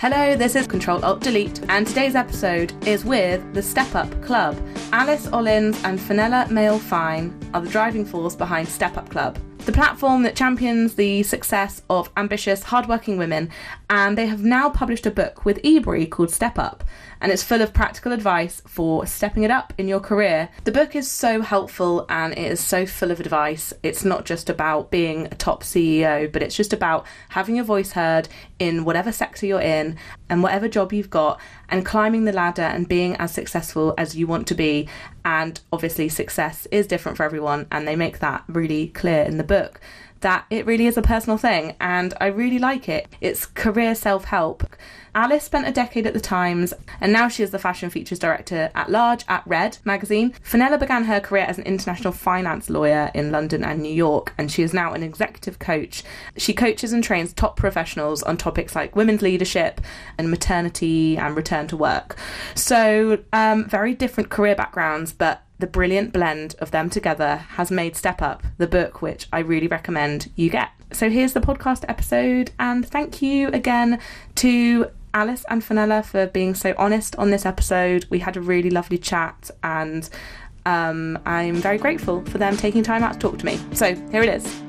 Hello, this is Control Alt Delete, and today's episode is with the Step Up Club. Alice Olins and Phanella Mayall Fine are the driving force behind Step Up Club, the platform that champions the success of ambitious, hardworking women, and they have now published a book with Ebury called Step Up and it's full of practical advice for stepping it up in your career. The book is so helpful and it is so full of advice. It's not just about being a top CEO, but it's just about having your voice heard in whatever sector you're in and whatever job you've got and climbing the ladder and being as successful as you want to be. And obviously, success is different for everyone, and they make that really clear in the book that it really is a personal thing and I really like it. It's career self help. Alice spent a decade at the Times and now she is the fashion features director at large at Red magazine. Phanella began her career as an international finance lawyer in London and New York and she is now an executive coach. She coaches and trains top professionals on topics like women's leadership and maternity and return to work. So, um, very different career backgrounds, but the brilliant blend of them together has made Step Up the book which I really recommend you get. So here's the podcast episode, and thank you again to Alice and Phanella for being so honest on this episode. We had a really lovely chat, and um, I'm very grateful for them taking time out to talk to me. So here it is.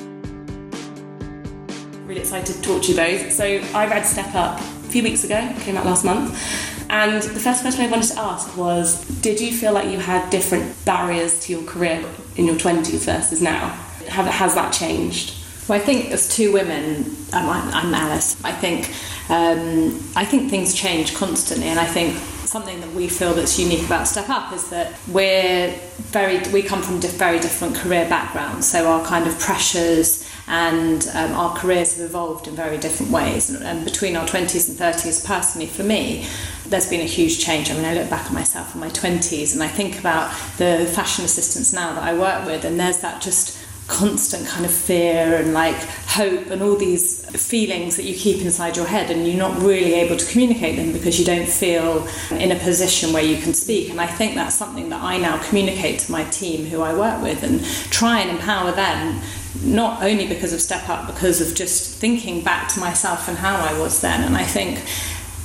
Really excited to talk to you both. So I read Step Up a few weeks ago, came out last month. And the first question I wanted to ask was Did you feel like you had different barriers to your career in your 20s versus now? How has that changed? Well, I think as two women, I'm, Alice. I think um, I think things change constantly, and I think something that we feel that's unique about Step Up is that we're very we come from very different career backgrounds, so our kind of pressures and um, our careers have evolved in very different ways. And, and, between our 20s and 30s, personally, for me, there's been a huge change. I mean, I look back at myself in my 20s and I think about the fashion assistants now that I work with, and there's that just constant kind of fear and like hope and all these feelings that you keep inside your head and you're not really able to communicate them because you don't feel in a position where you can speak and I think that's something that I now communicate to my team who I work with and try and empower them not only because of step up because of just thinking back to myself and how I was then and I think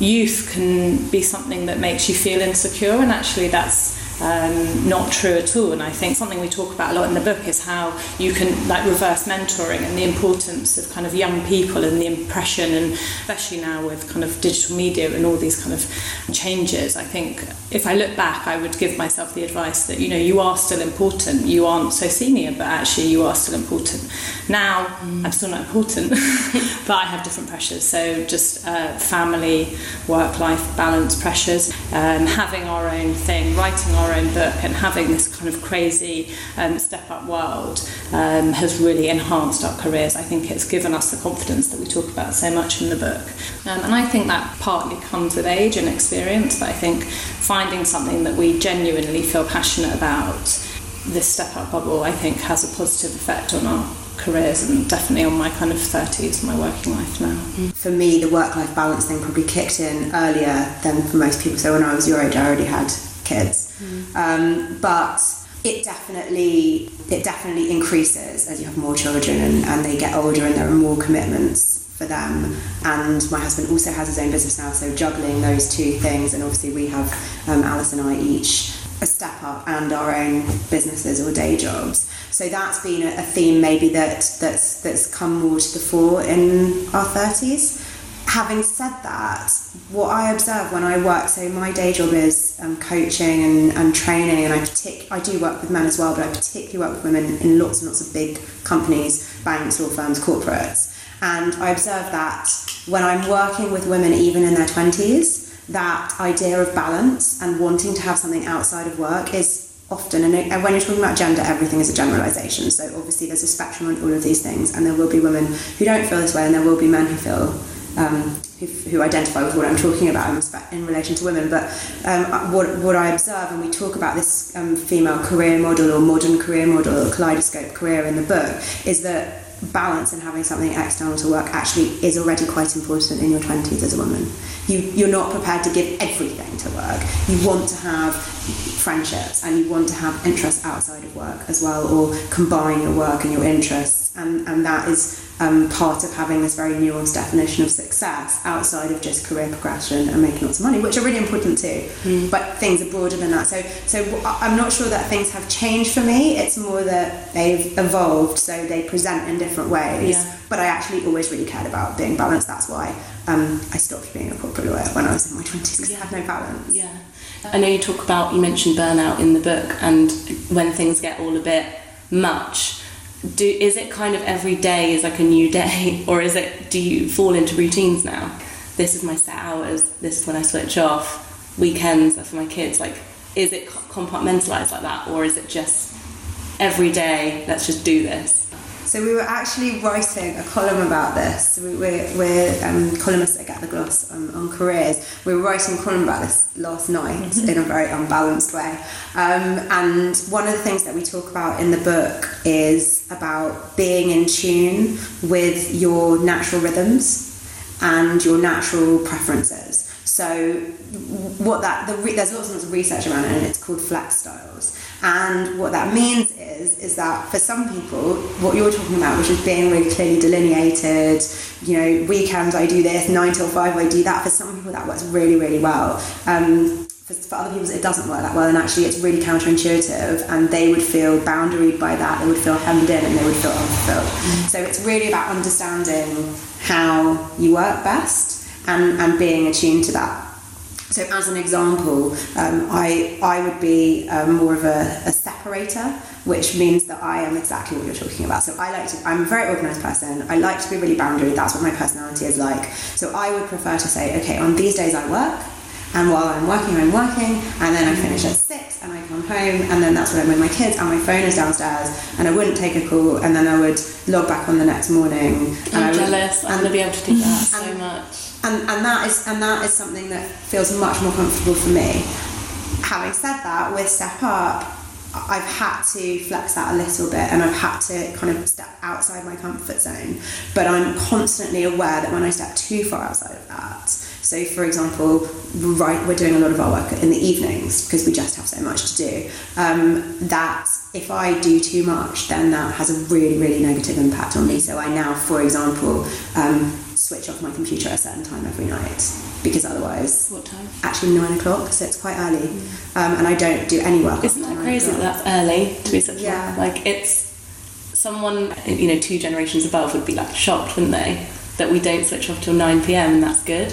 youth can be something that makes you feel insecure and actually that's um, not true at all. And I think something we talk about a lot in the book is how you can like reverse mentoring and the importance of kind of young people and the impression, and especially now with kind of digital media and all these kind of changes. I think if I look back, I would give myself the advice that you know you are still important. You aren't so senior, but actually you are still important. Now mm. I'm still not important, but I have different pressures. So just uh, family, work-life balance pressures, um, having our own thing, writing our our own book and having this kind of crazy um, step up world um, has really enhanced our careers. I think it's given us the confidence that we talk about so much in the book. Um, and I think that partly comes with age and experience, but I think finding something that we genuinely feel passionate about, this step up bubble, I think has a positive effect on our careers and definitely on my kind of 30s, my working life now. For me, the work life balance thing probably kicked in earlier than for most people. So when I was your age, I already had kids. Mm. Um, but it definitely it definitely increases as you have more children and, and they get older and there are more commitments for them and my husband also has his own business now so juggling those two things and obviously we have um, Alice and I each a step up and our own businesses or day jobs so that's been a, a theme maybe that that's that's come more to the fore in our 30s having said that, what I observe when I work, so my day job is um, coaching and, and training, and I partic- I do work with men as well, but I particularly work with women in lots and lots of big companies, banks, law firms, corporates. And I observe that when I'm working with women, even in their 20s, that idea of balance and wanting to have something outside of work is often, and when you're talking about gender, everything is a generalization. So obviously, there's a spectrum on all of these things, and there will be women who don't feel this way, and there will be men who feel um, who, who, identify with what I'm talking about in, relation to women. But um, what, what I observe, and we talk about this um, female career model or modern career model or kaleidoscope career in the book, is that balance and having something external to work actually is already quite important in your 20s as a woman. You, you're not prepared to give everything to work. You want to have friendships and you want to have interests outside of work as well, or combine your work and your interests. And, and that is um, part of having this very nuanced definition of success outside of just career progression and making lots of money, which are really important too. Mm. But things are broader than that. So, so I'm not sure that things have changed for me. It's more that they've evolved, so they present in different ways. Yeah. But I actually always really cared about being balanced. That's why um, I stopped being a corporate lawyer when I was in my 20s because I had no balance. Yeah. I know you talk about, you mentioned burnout in the book, and when things get all a bit much, do is it kind of every day is like a new day, or is it do you fall into routines now? This is my set hours. This is when I switch off. Weekends are for my kids. Like, is it compartmentalized like that, or is it just every day? Let's just do this. So we were actually writing a column about this. We, we're, we're um, columnists at Get the Gloss on, on, careers. We were writing a column about this last night mm-hmm. in a very unbalanced way. Um, and one of the things that we talk about in the book is about being in tune with your natural rhythms and your natural preferences. So what that the there's lots of research around it, and it's called flex styles. And what that means is is that for some people, what you're talking about, which is being really clearly delineated, you know, weekends I do this, nine till five I do that. For some people, that works really really well. Um, for, for, other people, it doesn't work that well, and actually, it's really counterintuitive, and they would feel boundaried by that. They would feel hemmed in, and they would feel unfulfilled. Mm-hmm. So it's really about understanding how you work best and, and being attuned to that. So, as an example, um, I, I would be um, more of a, a, separator, which means that I am exactly what you're talking about. So, I like to, I'm a very organized person. I like to be really boundary. That's what my personality is like. So, I would prefer to say, okay, on these days I work, and while I'm working, I'm working, and then I finish at six, and I come home, and then that's when I'm with my kids, and my phone is downstairs, and I wouldn't take a call, and then I would log back on the next morning. I'm jealous. I'm gonna be able to do that so much and, and that is and that is something that feels much more comfortable for me. Having said that, with Step Up, I've had to flex that a little bit and I've had to kind of step outside my comfort zone. But I'm constantly aware that when I step too far outside of that, so for example, right, we're doing a lot of our work in the evenings because we just have so much to do. Um, that if I do too much, then that has a really, really negative impact on me. So I now, for example, um, switch off my computer at a certain time every night because otherwise what time? actually nine o'clock so it's quite early. Mm. um, and I don't do any work isn't that crazy that that's early to be such yeah. like it's someone you know two generations above would be like shocked wouldn't they? That we don't switch off till 9 p.m and that's good.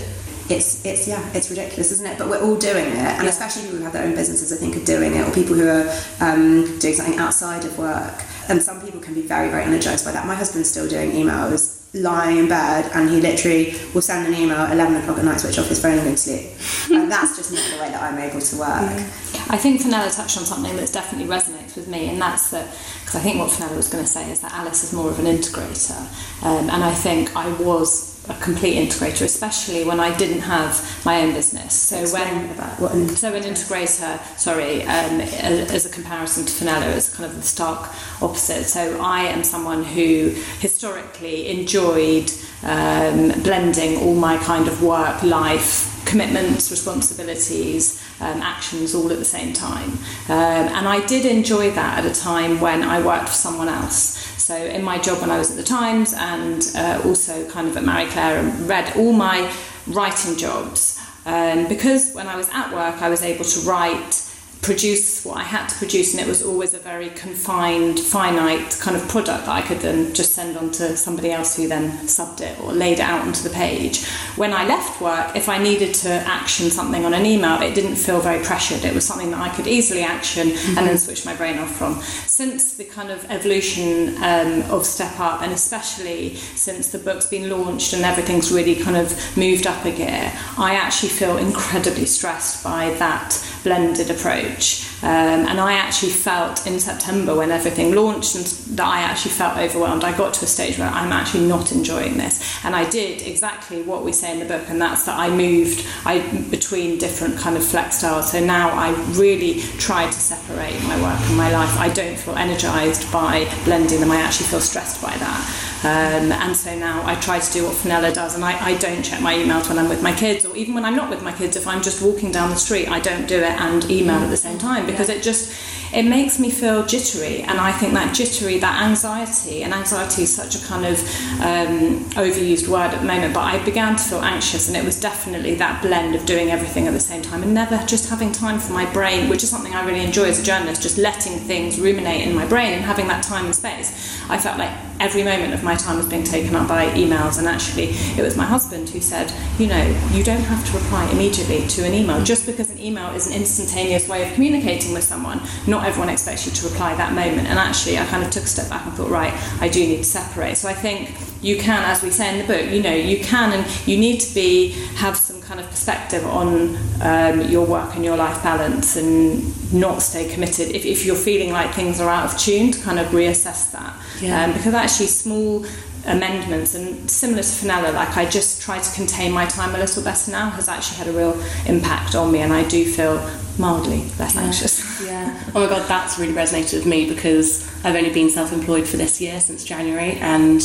It's it's yeah it's ridiculous isn't it? But we're all doing it and yeah. especially people who have their own businesses I think are doing it or people who are um, doing something outside of work. And some people can be very very energized by that. My husband's still doing emails lying in bed and he literally will send an email at 11 o'clock at night, switch off his phone and go to sleep. and that's just not the way that I'm able to work. Yeah. I think Phanella touched on something that definitely resonates with me, and that's that, because I think what Phanella was going to say is that Alice is more of an integrator. Um, and I think I was a complete integrator, especially when I didn't have my own business. So Explain when about what an so an integrator, sorry, um, as a comparison to Phanella, is kind of the stark opposite. So I am someone who historically enjoyed um, blending all my kind of work life commitments, responsibilities, um, actions all at the same time. Um, and I did enjoy that at a time when I worked for someone else. So in my job when I was at the Times and uh, also kind of at Marie Claire and Red all my writing jobs. Um, because when I was at work, I was able to write produce what I had to produce, and it was always a very confined, finite kind of product that I could then just send on to somebody else who then subbed it or laid it out onto the page. When I left work, if I needed to action something on an email, it didn't feel very pressured. It was something that I could easily action mm-hmm. and then switch my brain off from. Since the kind of evolution um, of Step Up, and especially since the book's been launched and everything's really kind of moved up a gear, I actually feel incredibly stressed by that blended approach. Um, and I actually felt in September when everything launched and that I actually felt overwhelmed. I got to a stage where I'm actually not enjoying this. And I did exactly what we say in the book, and that's that I moved I, between different kind of flex styles. So now I really try to separate my work and my life. I don't feel energized by blending them, I actually feel stressed by that. Um, and so now I try to do what Phanella does, and I, I don't check my emails when I'm with my kids, or even when I'm not with my kids. If I'm just walking down the street, I don't do it and email at the same time because it just it makes me feel jittery and i think that jittery that anxiety and anxiety is such a kind of um, overused word at the moment but i began to feel anxious and it was definitely that blend of doing everything at the same time and never just having time for my brain which is something i really enjoy as a journalist just letting things ruminate in my brain and having that time and space. I felt like every moment of my time was being taken up by emails and actually it was my husband who said you know you don't have to reply immediately to an email. Just because an email is an instantaneous way of communicating with someone not not everyone expects you to reply that moment. And actually, I kind of took a step back and thought, right, I do need to separate. So I think you can, as we say in the book, you know, you can and you need to be have some kind of perspective on um, your work and your life balance and not stay committed. If, if you're feeling like things are out of tune, to kind of reassess that. Yeah. Um, because actually, small amendments and similar to Phanella, like I just try to contain my time a little better now has actually had a real impact on me and I do feel mildly less yeah. anxious. Yeah. Oh my god, that's really resonated with me because I've only been self-employed for this year since January, and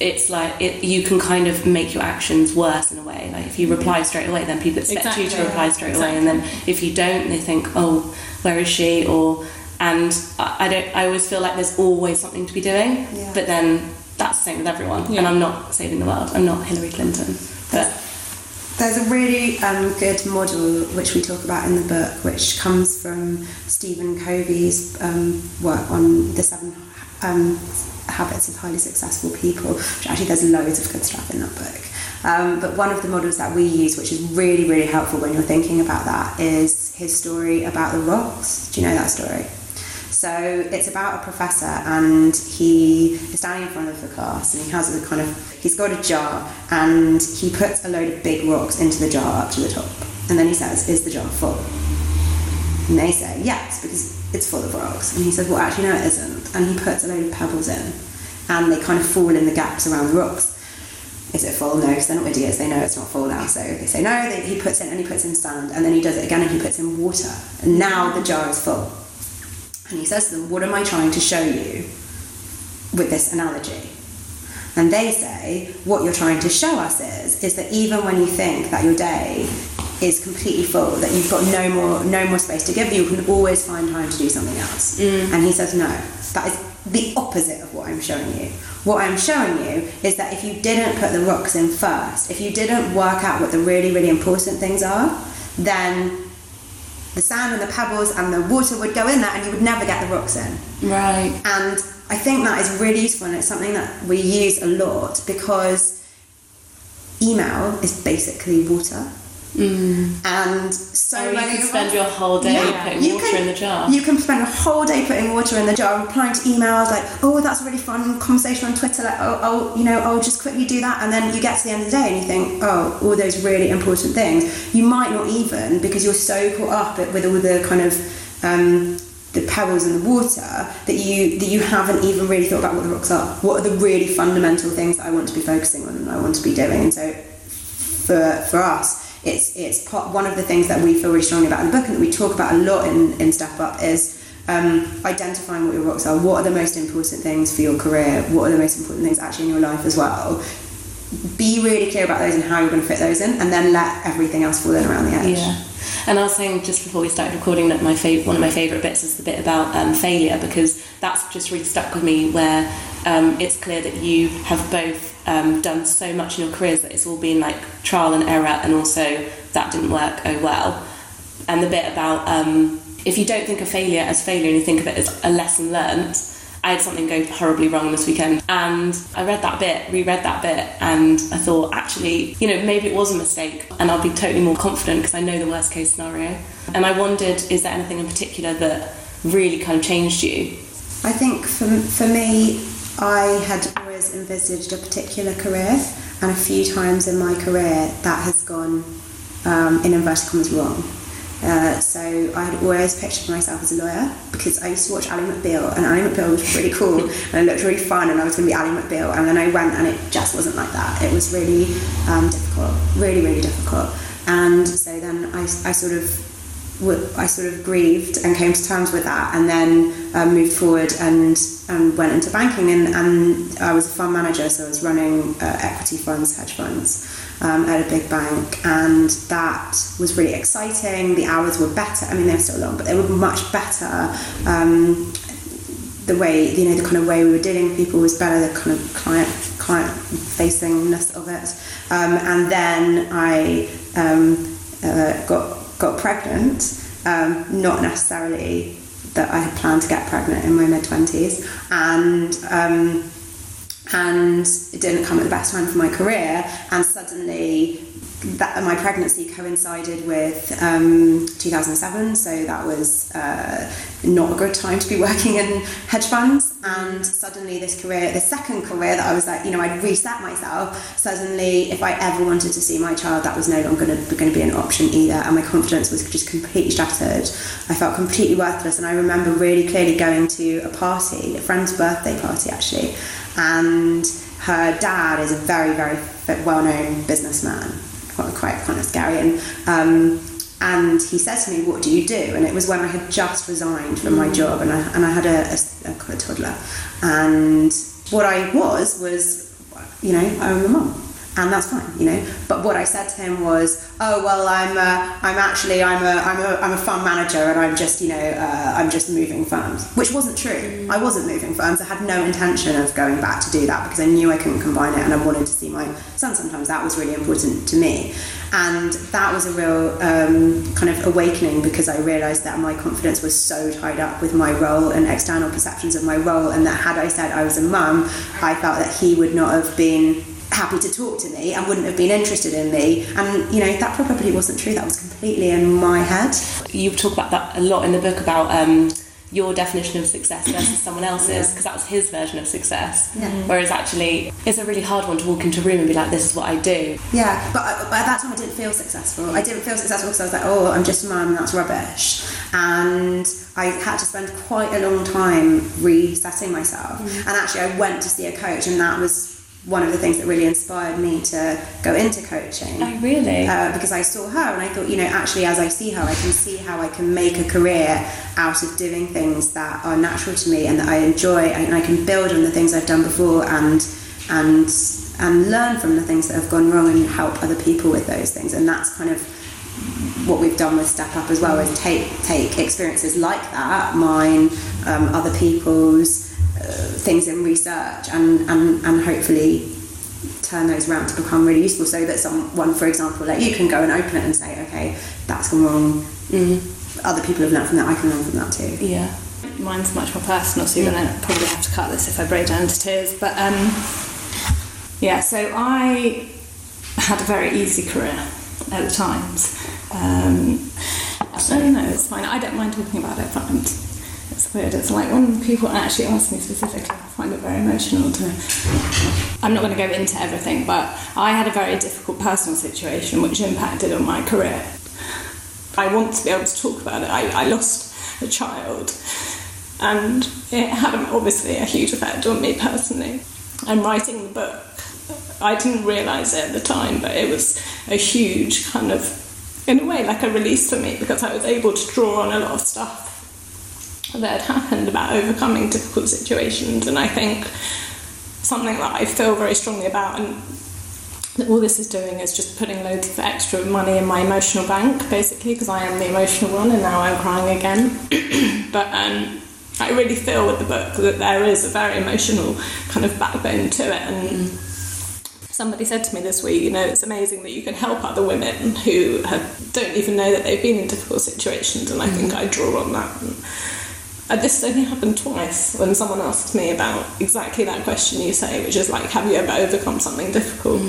it's like it, you can kind of make your actions worse in a way. Like if you mm-hmm. reply straight away, then people expect exactly. you to reply straight exactly. away, and then if you don't, they think, oh, where is she? Or and I, don't. I always feel like there's always something to be doing, yeah. but then that's the same with everyone. And I'm not saving the world. I'm not Hillary Clinton, but there's a really um, good model which we talk about in the book, which comes from Stephen Covey's um, work on the seven um, habits of highly successful people. Actually, there's loads of good stuff in that book. Um, but one of the models that we use, which is really, really helpful when you're thinking about that, is his story about the rocks. Do you know that story? So it's about a professor, and he is standing in front of the class, and he has a kind of he's got a jar, and he puts a load of big rocks into the jar up to the top, and then he says, "Is the jar full?" And they say, "Yes," because it's full of rocks. And he says, "Well, actually, no, it isn't." And he puts a load of pebbles in, and they kind of fall in the gaps around the rocks. Is it full? No, because they're not idiots. They know it's not full now. So they say no. They, he puts in and he puts in sand, and then he does it again and he puts in water, and now the jar is full. And he says to them, What am I trying to show you with this analogy? And they say, What you're trying to show us is, is that even when you think that your day is completely full, that you've got no more no more space to give, you can always find time to do something else. Mm. And he says, No, that is the opposite of what I'm showing you. What I'm showing you is that if you didn't put the rocks in first, if you didn't work out what the really, really important things are, then the sand and the pebbles and the water would go in there and you would never get the rocks in. Right. And I think that is really useful and it's something that we use a lot because email is basically water. Mm. And so oh, you can spend your whole day yeah, putting water can, in the jar. You can spend a whole day putting water in the jar, replying to emails like, "Oh, that's a really fun conversation on Twitter." Like, "Oh, oh, you know, I'll just quickly do that," and then you get to the end of the day and you think, "Oh, all those really important things." You might not even because you're so caught up with all the kind of um, the pebbles in the water that you that you haven't even really thought about what the rocks are. What are the really fundamental things that I want to be focusing on and I want to be doing? And so, for for us it's it's part, one of the things that we feel really strongly about in the book and that we talk about a lot in, in Step Up is um, identifying what your rocks are. What are the most important things for your career? What are the most important things actually in your life as well? Be really clear about those and how you're going to fit those in, and then let everything else fall in around the edge. Yeah. And I was saying just before we started recording that my fav- one of my favourite bits is the bit about um, failure because that's just really stuck with me where um, it's clear that you have both um, done so much in your careers that it's all been like trial and error, and also that didn't work. Oh well. And the bit about um, if you don't think of failure as failure and you think of it as a lesson learned. I had something go horribly wrong this weekend, and I read that bit, reread that bit, and I thought, actually, you know, maybe it was a mistake, and I'll be totally more confident because I know the worst case scenario. And I wondered, is there anything in particular that really kind of changed you? I think for, for me, I had always envisaged a particular career, and a few times in my career that has gone, um, in inverted commas, wrong. Uh, so I had always pictured myself as a lawyer because I used to watch Ally McBeal, and Ally McBeal was really cool and it looked really fun, and I was going to be Ally McBeal. And then I went, and it just wasn't like that. It was really um, difficult, really, really difficult. And so then I, I sort of I sort of grieved and came to terms with that, and then uh, moved forward and and went into banking and, and I was a fund manager, so I was running uh, equity funds, hedge funds. Um, at a big bank, and that was really exciting. The hours were better. I mean, they were still long, but they were much better. Um, the way you know the kind of way we were dealing with people was better. The kind of client client facingness of it, um, and then I um, uh, got got pregnant. Um, not necessarily that I had planned to get pregnant in my mid twenties, and um, and it didn't come at the best time for my career. And suddenly, that my pregnancy coincided with um, 2007, so that was uh, not a good time to be working in hedge funds. And suddenly, this career, the second career that I was like, you know, I'd reset myself. Suddenly, if I ever wanted to see my child, that was no longer going to be an option either, and my confidence was just completely shattered. I felt completely worthless, and I remember really clearly going to a party, a friend's birthday party actually, and her dad is a very, very well-known businessman quite, quite kind of scary. And um, and he said to me, "What do you do?" And it was when I had just resigned from my job, and I and I had a, a, a toddler, and what I was was, you know, I'm a mum and that's fine, you know. But what I said to him was, "Oh well, I'm uh, I'm actually I'm a I'm a I'm a fund manager, and I'm just you know uh, I'm just moving firms," which wasn't true. I wasn't moving firms. I had no intention of going back to do that because I knew I couldn't combine it, and I wanted to see my son. Sometimes that was really important to me, and that was a real um, kind of awakening because I realised that my confidence was so tied up with my role and external perceptions of my role, and that had I said I was a mum, I felt that he would not have been happy to talk to me and wouldn't have been interested in me. And, you know, that probably wasn't true. That was completely in my head. You talk about that a lot in the book about um, your definition of success versus someone else's, because that was his version of success. Yeah. Whereas actually, it's a really hard one to walk into a room and be like, this is what I do. Yeah, but, I, but at that time I didn't feel successful. I didn't feel successful because I was like, oh, I'm just a mum, that's rubbish. And I had to spend quite a long time resetting myself. Mm. And actually, I went to see a coach, and that was one of the things that really inspired me to go into coaching. Oh, really? Uh, because I saw her and I thought, you know, actually, as I see her, I can see how I can make a career out of doing things that are natural to me and that I enjoy, and I can build on the things I've done before and and and learn from the things that have gone wrong and help other people with those things. And that's kind of what we've done with Step Up as well is take take experiences like that, mine, um, other people's things in research and, and, and hopefully turn those around to become really useful so that someone, for example, like you can go and open it and say, okay, that's gone wrong. Mm-hmm. Other people have learned from that, I can learn from that too. Yeah. Mine's much more personal, so you're going to probably have to cut this if I break down into tears. But um, yeah, so I had a very easy career at the times. Um, I don't know, it's fine. I don't mind talking about it, but it's weird. It's like when people actually ask me specifically, I find it very emotional to. I'm not going to go into everything, but I had a very difficult personal situation which impacted on my career. I want to be able to talk about it. I, I lost a child, and it had obviously a huge effect on me personally. And writing the book, I didn't realise it at the time, but it was a huge kind of, in a way, like a release for me because I was able to draw on a lot of stuff that had happened about overcoming difficult situations. And I think something that I feel very strongly about and that all this is doing is just putting loads of extra money in my emotional bank, basically, because I am the emotional one and now I'm crying again. but um, I really feel with the book that there is a very emotional kind of backbone to it. And somebody said to me this week, you know, it's amazing that you can help other women who have, don't even know that they've been in difficult situations. And I think I draw on that. And, uh, this only happened twice when someone asked me about exactly that question you say, which is like, have you ever overcome something difficult?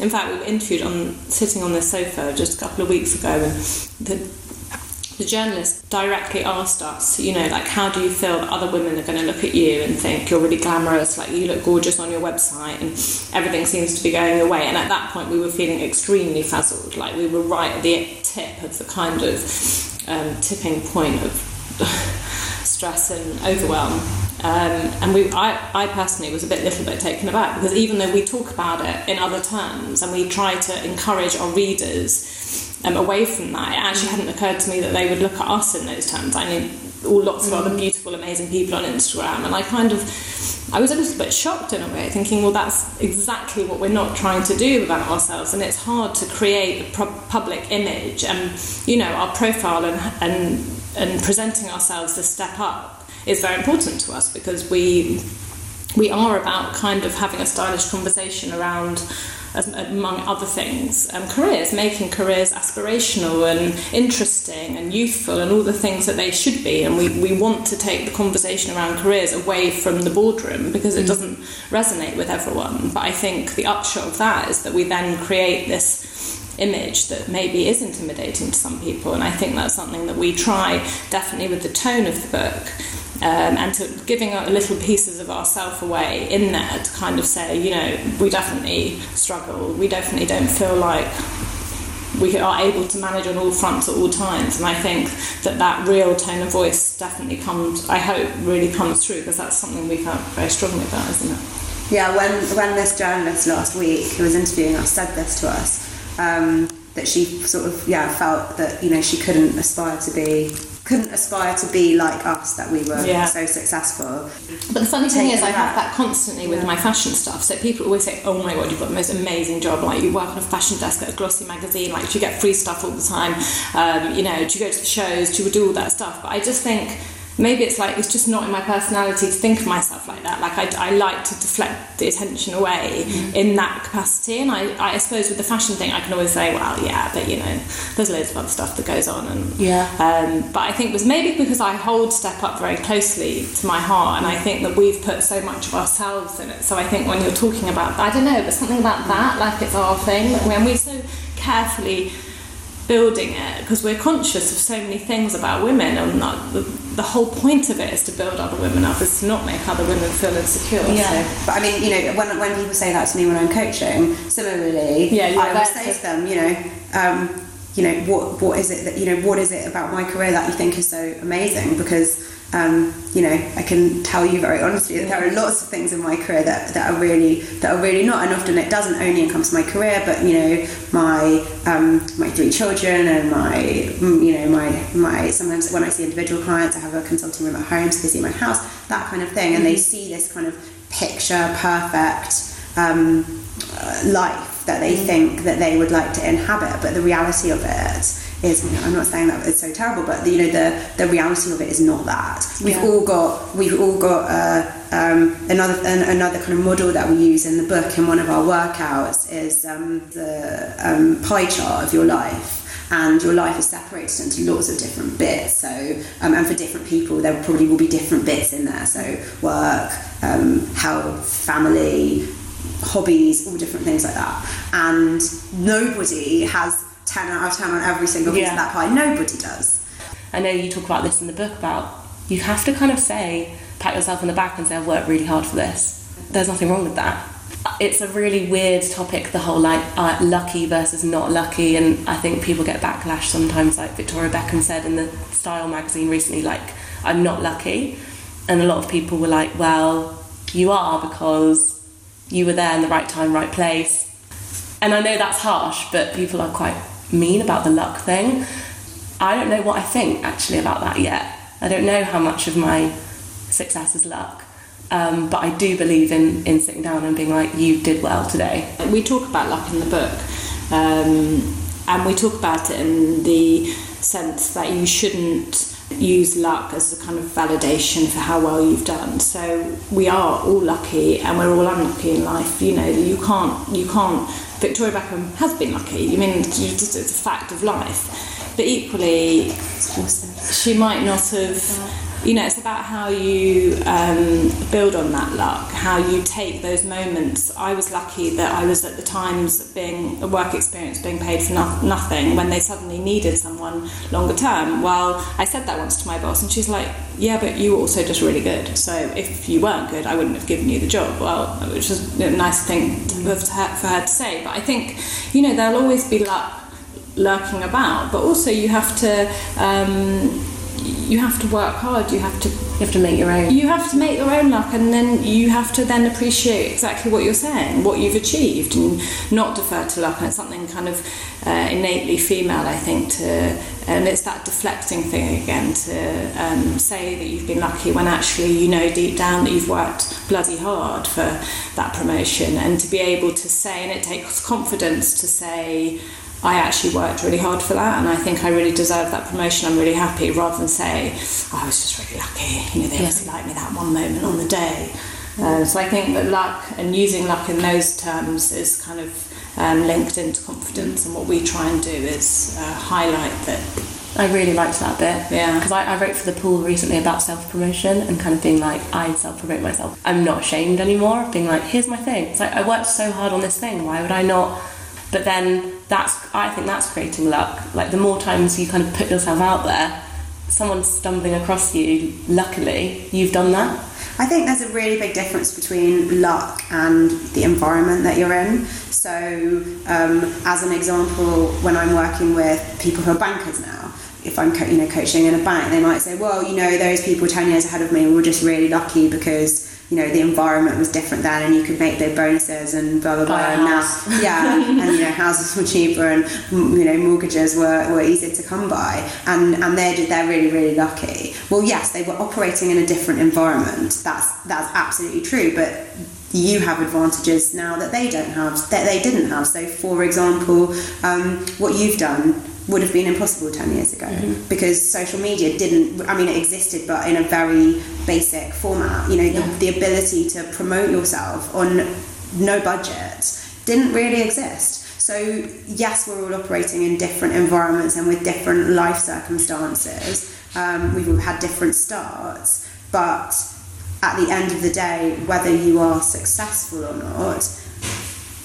In fact, we were interviewed on sitting on this sofa just a couple of weeks ago, and the the journalist directly asked us, you know, like, how do you feel that other women are going to look at you and think you're really glamorous, like, you look gorgeous on your website, and everything seems to be going your way? And at that point, we were feeling extremely frazzled, like, we were right at the tip of the kind of um, tipping point of stress and overwhelm. Um, and we, I, I personally was a bit, little bit taken aback because even though we talk about it in other terms and we try to encourage our readers um, away from that, it actually hadn't occurred to me that they would look at us in those terms. I mean, all lots of other beautiful, amazing people on Instagram. And I kind of, I was a little bit shocked in a way, thinking, well, that's exactly what we're not trying to do about ourselves. And it's hard to create a pro- public image and, you know, our profile and, and, and presenting ourselves as step up is very important to us because we we are about kind of having a stylish conversation around as, among other things, um, careers, making careers aspirational and interesting and youthful and all the things that they should be. And we, we want to take the conversation around careers away from the boardroom because it mm. doesn't resonate with everyone. But I think the upshot of that is that we then create this image that maybe is intimidating to some people. And I think that's something that we try definitely with the tone of the book um, and to giving a little pieces of ourselves away in there to kind of say, you know, we definitely struggle, we definitely don't feel like we are able to manage on all fronts at all times. And I think that that real tone of voice definitely comes, I hope, really comes through because that's something we felt very strongly about, isn't it? Yeah, when, when this journalist last week who was interviewing us said this to us, um, that she sort of, yeah, felt that, you know, she couldn't aspire to be couldn't aspire to be like us that we were yeah. so successful. But the funny thing is, I have that constantly with yeah. my fashion stuff. So people always say, "Oh my god, you've got the most amazing job! Like you work on a fashion desk at a glossy magazine. Like do you get free stuff all the time? Um, you know, do you go to the shows? Do you do all that stuff?" But I just think maybe it's like it's just not in my personality to think of myself like that. Like i, I like to deflect the attention away mm. in that capacity. And I, I suppose with the fashion thing i can always say well yeah but you know there's loads of other stuff that goes on and yeah. um, but i think it was maybe because i hold step up very closely to my heart and i think that we've put so much of ourselves in it. So i think when you're talking about i don't know but something about that like it's our thing. When we so carefully building it because we're conscious of so many things about women and that, the, the, whole point of it is to build other women up is to not make other women feel insecure yeah so. but I mean you know when, when people say that to me when I'm coaching similarly yeah, I always say to them you know um, you know what what is it that you know what is it about my career that you think is so amazing because um, you know, I can tell you very honestly that there are lots of things in my career that, that are really that are really not, and often it doesn't only encompass my career, but you know, my um, my three children and my you know my my sometimes when I see individual clients, I have a consulting room at home, so they see my house, that kind of thing, and they mm-hmm. see this kind of picture perfect um, uh, life that they mm-hmm. think that they would like to inhabit, but the reality of it is, you know, I'm not saying that it's so terrible, but the, you know, the, the reality of it is not that. We've yeah. all got, we've all got uh, um, another an, another kind of model that we use in the book in one of our workouts is um, the um, pie chart of your life. And your life is separated into lots of different bits. So, um, and for different people, there probably will be different bits in there. So, work, um, health, family, hobbies, all different things like that. And nobody has 10 out of 10 on every single piece yeah. of that pie. Nobody does. I know you talk about this in the book about you have to kind of say, pat yourself on the back and say, I've worked really hard for this. There's nothing wrong with that. It's a really weird topic, the whole like uh, lucky versus not lucky, and I think people get backlash sometimes. Like Victoria Beckham said in the Style magazine recently, like, I'm not lucky. And a lot of people were like, well, you are because you were there in the right time, right place. And I know that's harsh, but people are quite mean about the luck thing. I don't know what I think actually about that yet. I don't know how much of my success is luck. Um, but I do believe in, in sitting down and being like, you did well today. We talk about luck in the book, um, and we talk about it in the sense that you shouldn't use luck as a kind of validation for how well you've done. So we are all lucky, and we're all unlucky in life. You know, you can't you can't Victoria Beckham has been lucky. I mean, it's a fact of life. But equally, she might not have you know, it's about how you um, build on that luck, how you take those moments. I was lucky that I was at the times being a work experience being paid for no- nothing when they suddenly needed someone longer term. Well, I said that once to my boss, and she's like, "Yeah, but you were also just really good. So if you weren't good, I wouldn't have given you the job." Well, which is a nice thing for her to say. But I think, you know, there'll always be luck lurking about, but also you have to. Um, you have to work hard. You have to You have to make your own. you have to make your own luck and then you have to then appreciate exactly what you're saying what you've achieved and not defer to luck and it's something kind of uh, innately female I think to and it's that deflecting thing again to um, say that you've been lucky when actually you know deep down that you've worked bloody hard for that promotion and to be able to say and it takes confidence to say I actually worked really hard for that, and I think I really deserve that promotion. I'm really happy, rather than say oh, I was just really lucky. You know, they Yeah. obviously liked me that one moment on the day. Uh, so I think that luck and using luck in those terms is kind of um, linked into confidence, and what we try and do is uh, highlight that. I really liked that bit. Yeah. Because I, I wrote for the pool recently about self promotion and kind of being like, I self promote myself. I'm not ashamed anymore of being like, here's my thing. It's like, I worked so hard on this thing. Why would I not? But then that's, I think that's creating luck. Like, the more times you kind of put yourself out there, someone's stumbling across you, luckily, you've done that. I think there's a really big difference between luck and the environment that you're in. So, um, as an example, when I'm working with people who are bankers now, if I'm you know coaching in a bank, they might say, "Well, you know, those people ten years ahead of me were just really lucky because." You know the environment was different then, and you could make their bonuses and blah blah blah. And now, yeah, and you know houses were cheaper and you know mortgages were, were easier to come by, and and they're they're really really lucky. Well, yes, they were operating in a different environment. That's that's absolutely true, but you have advantages now that they don't have that they didn't have. So, for example, um, what you've done would have been impossible 10 years ago. Because social media didn't i mean it existed but in a very basic format. You know Yeah. the, the ability to promote yourself on no budget didn't really exist. So yes we're all operating in different environments and with different life circumstances. Um, we've all had different starts but at the end of the day whether you are successful or not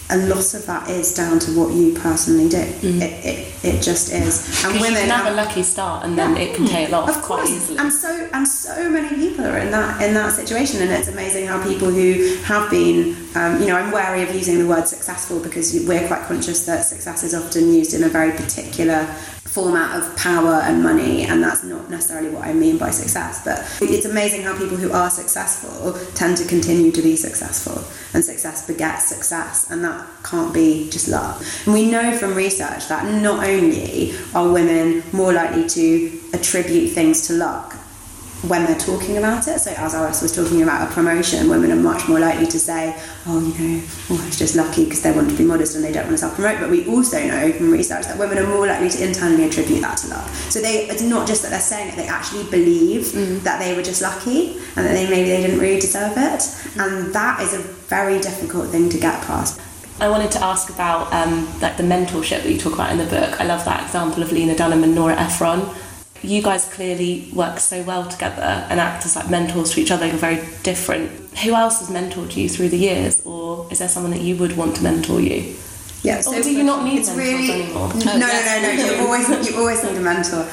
a lot of that is down to what you personally do. It, it, it just is. And Because you can have have- a lucky start and then it can tail off of quite course, easily. and so and so many people are in that in that situation, and it's amazing how people who have been, um, you know, I'm wary of using the word successful because we're quite conscious that success is often used in a very particular format of power and money, and that's not necessarily what I mean by success. But it's amazing how people who are successful tend to continue to be successful, and success begets success, and that can't be just luck. And we know from research that not only are women more likely to attribute things to luck when they're talking about it. So as Alice was talking about a promotion, women are much more likely to say, "Oh, you know, oh, I was just lucky," because they want to be modest and they don't want to self-promote. But we also know from research that women are more likely to internally attribute that to luck. So they, it's not just that they're saying it; they actually believe that they were just lucky and that they maybe they didn't really deserve it. And that is a very difficult thing to get past. I wanted to ask about um, like the mentorship that you talk about in the book. I love that example of Lena Dunham and Nora Ephron. You guys clearly work so well together and act as like mentors to each other. You're very different. Who else has mentored you through the years, or is there someone that you would want to mentor you? Yeah, Or do you not need it's mentors really anymore? no, no, no, no. You always you always need a mentor.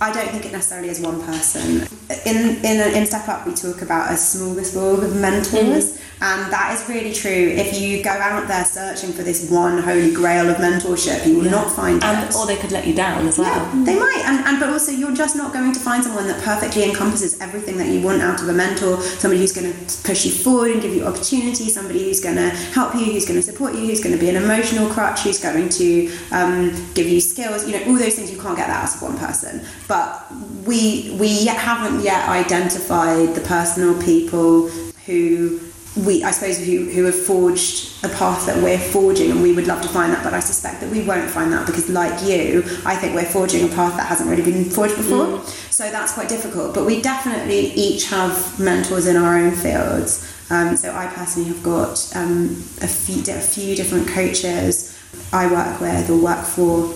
I don't think it necessarily is one person. In in in Step Up, we talk about a smorgasbord of mentors, mm-hmm. And that is really true. If you go out there searching for this one holy grail of mentorship, you will not find And it. or they could let you down as well. Yeah, they might, and, and but also you're just not going to find someone that perfectly encompasses everything that you want out of a mentor. Somebody who's going to push you forward and give you opportunity. Somebody who's going to help you, who's going to support you, who's going to be an emotional crutch, who's going to um, give you skills. You know, all those things you can't get that out of one person. But we we yet haven't yet identified the personal people who we I suppose who, who have forged a path that we're forging and we would love to find that but I suspect that we won't find that because like you I think we're forging a path that hasn't really been forged before. So that's quite difficult but we definitely each have mentors in our own fields. Um, so I personally have got um, a, few, a few different coaches I work with or work for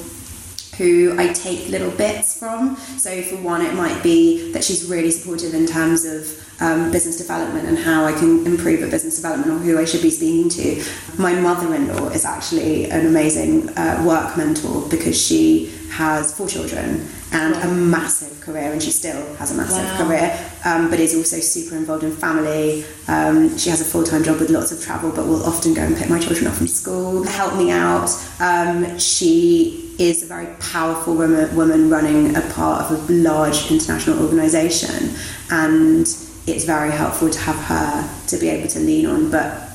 who I take little bits from. So for one, it might be that she's really supportive in terms of um, business development and how I can improve at business development or who I should be speaking to. My mother-in-law is actually an amazing uh, work mentor because she has four children and wow. a massive career, and she still has a massive wow. career, um, but is also super involved in family. Um, she has a full time job with lots of travel, but will often go and pick my children up from school, help me out. Um, she is a very powerful woman, woman running a part of a large international organisation, and it's very helpful to have her to be able to lean on, but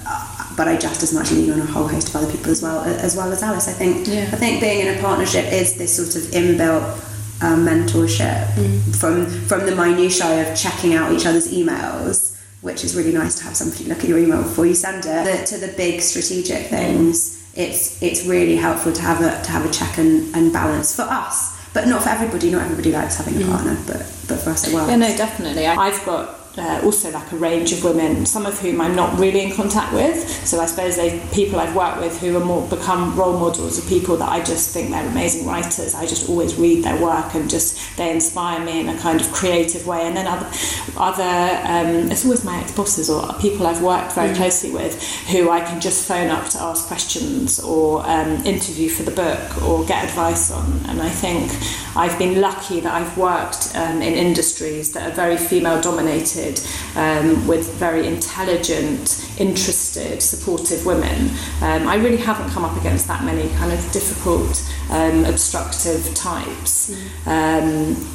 but I just as much lean on a whole host of other people as well as well as Alice. I think yeah. I think being in a partnership is this sort of inbuilt um, mentorship mm. from from the minutiae of checking out each other's emails, which is really nice to have somebody look at your email before you send it, the, to the big strategic things. It's it's really helpful to have a to have a check and, and balance for us but not for everybody. Not everybody likes having a mm. partner, but but for us it works. Yeah, no, definitely. I've got uh, also like a range of women, some of whom I'm not really in contact with. So I suppose they people I've worked with who are more become role models of people that I just think they're amazing writers. I just always read their work and just they inspire me in a kind of creative way. And then other other um, it's always my ex bosses or people I've worked very mm. closely with who I can just phone up to ask questions or um, interview for the book or get advice on. And I think I've been lucky that I've worked um, in industries that are very female dominated um, with very intelligent, interested, supportive women. Um, I really haven't come up against that many kind of difficult, um, obstructive types. Mm. Um,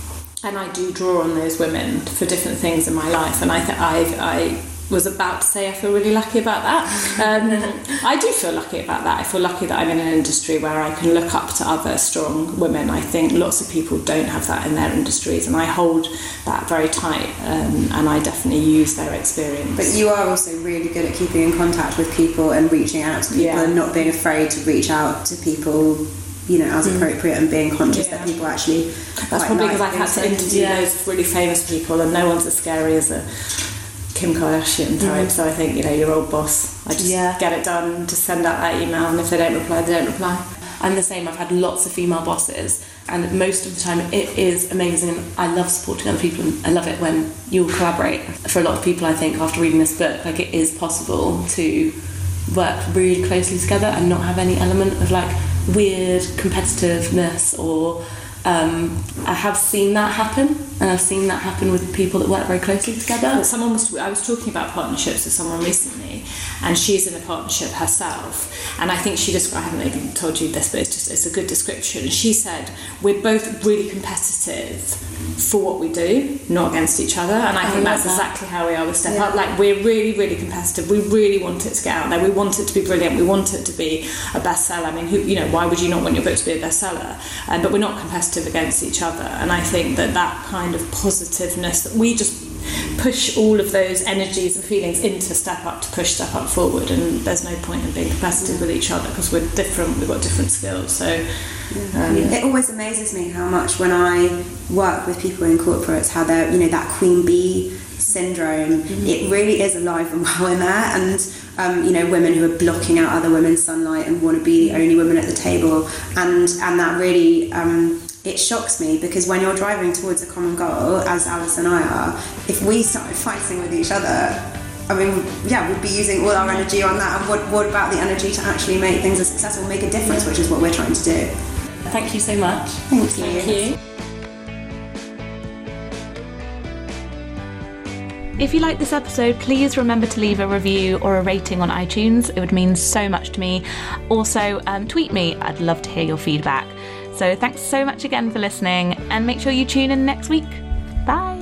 and I do draw on those women for different things in my life, and I, th- I, I was about to say I feel really lucky about that. Um, I do feel lucky about that. I feel lucky that I'm in an industry where I can look up to other strong women. I think lots of people don't have that in their industries, and I hold that very tight, um, and I definitely use their experience. But you are also really good at keeping in contact with people and reaching out to people yeah. and not being afraid to reach out to people you know, as mm. appropriate and being conscious yeah. that people actually. That's probably because I've had to interview yeah. those really famous people, and no one's as scary as a Kim Kardashian type. Mm. So I think you know your old boss. I just yeah. get it done, just send out that email, and if they don't reply, they don't reply. I'm the same. I've had lots of female bosses, and most of the time it is amazing. I love supporting other people, and I love it when you collaborate. For a lot of people, I think after reading this book, like it is possible to work really closely together and not have any element of like weird competitiveness or um, I have seen that happen, and I've seen that happen with people that work very closely together. Someone was I was talking about partnerships with someone recently, and she's in a partnership herself, and I think she just I haven't even told you this, but it's just it's a good description. She said we're both really competitive for what we do, not against each other, and I, I think that's that. exactly how we are with Step yeah. Up. Like we're really really competitive. We really want it to get out there. We want it to be brilliant. We want it to be a bestseller. I mean, who you know why would you not want your book to be a bestseller? Um, but we're not competitive against each other. And I think that that kind of positiveness that we just push all of those energies and feelings into step up to push step up forward and there's no point in being competitive with each other because we're different we've got different skills so um, it always amazes me how much when I work with people in corporates how they're you know that queen bee syndrome mm-hmm. it really is alive and well in there and um, you know women who are blocking out other women's sunlight and want to be the only women at the table and and that really um, it shocks me because when you're driving towards a common goal, as Alice and I are, if we started fighting with each other, I mean, yeah, we'd be using all our energy on that. And what, what about the energy to actually make things a success or make a difference, which is what we're trying to do. Thank you so much. Thank you. Thank you. If you like this episode, please remember to leave a review or a rating on iTunes. It would mean so much to me. Also, um, tweet me. I'd love to hear your feedback. So thanks so much again for listening and make sure you tune in next week. Bye.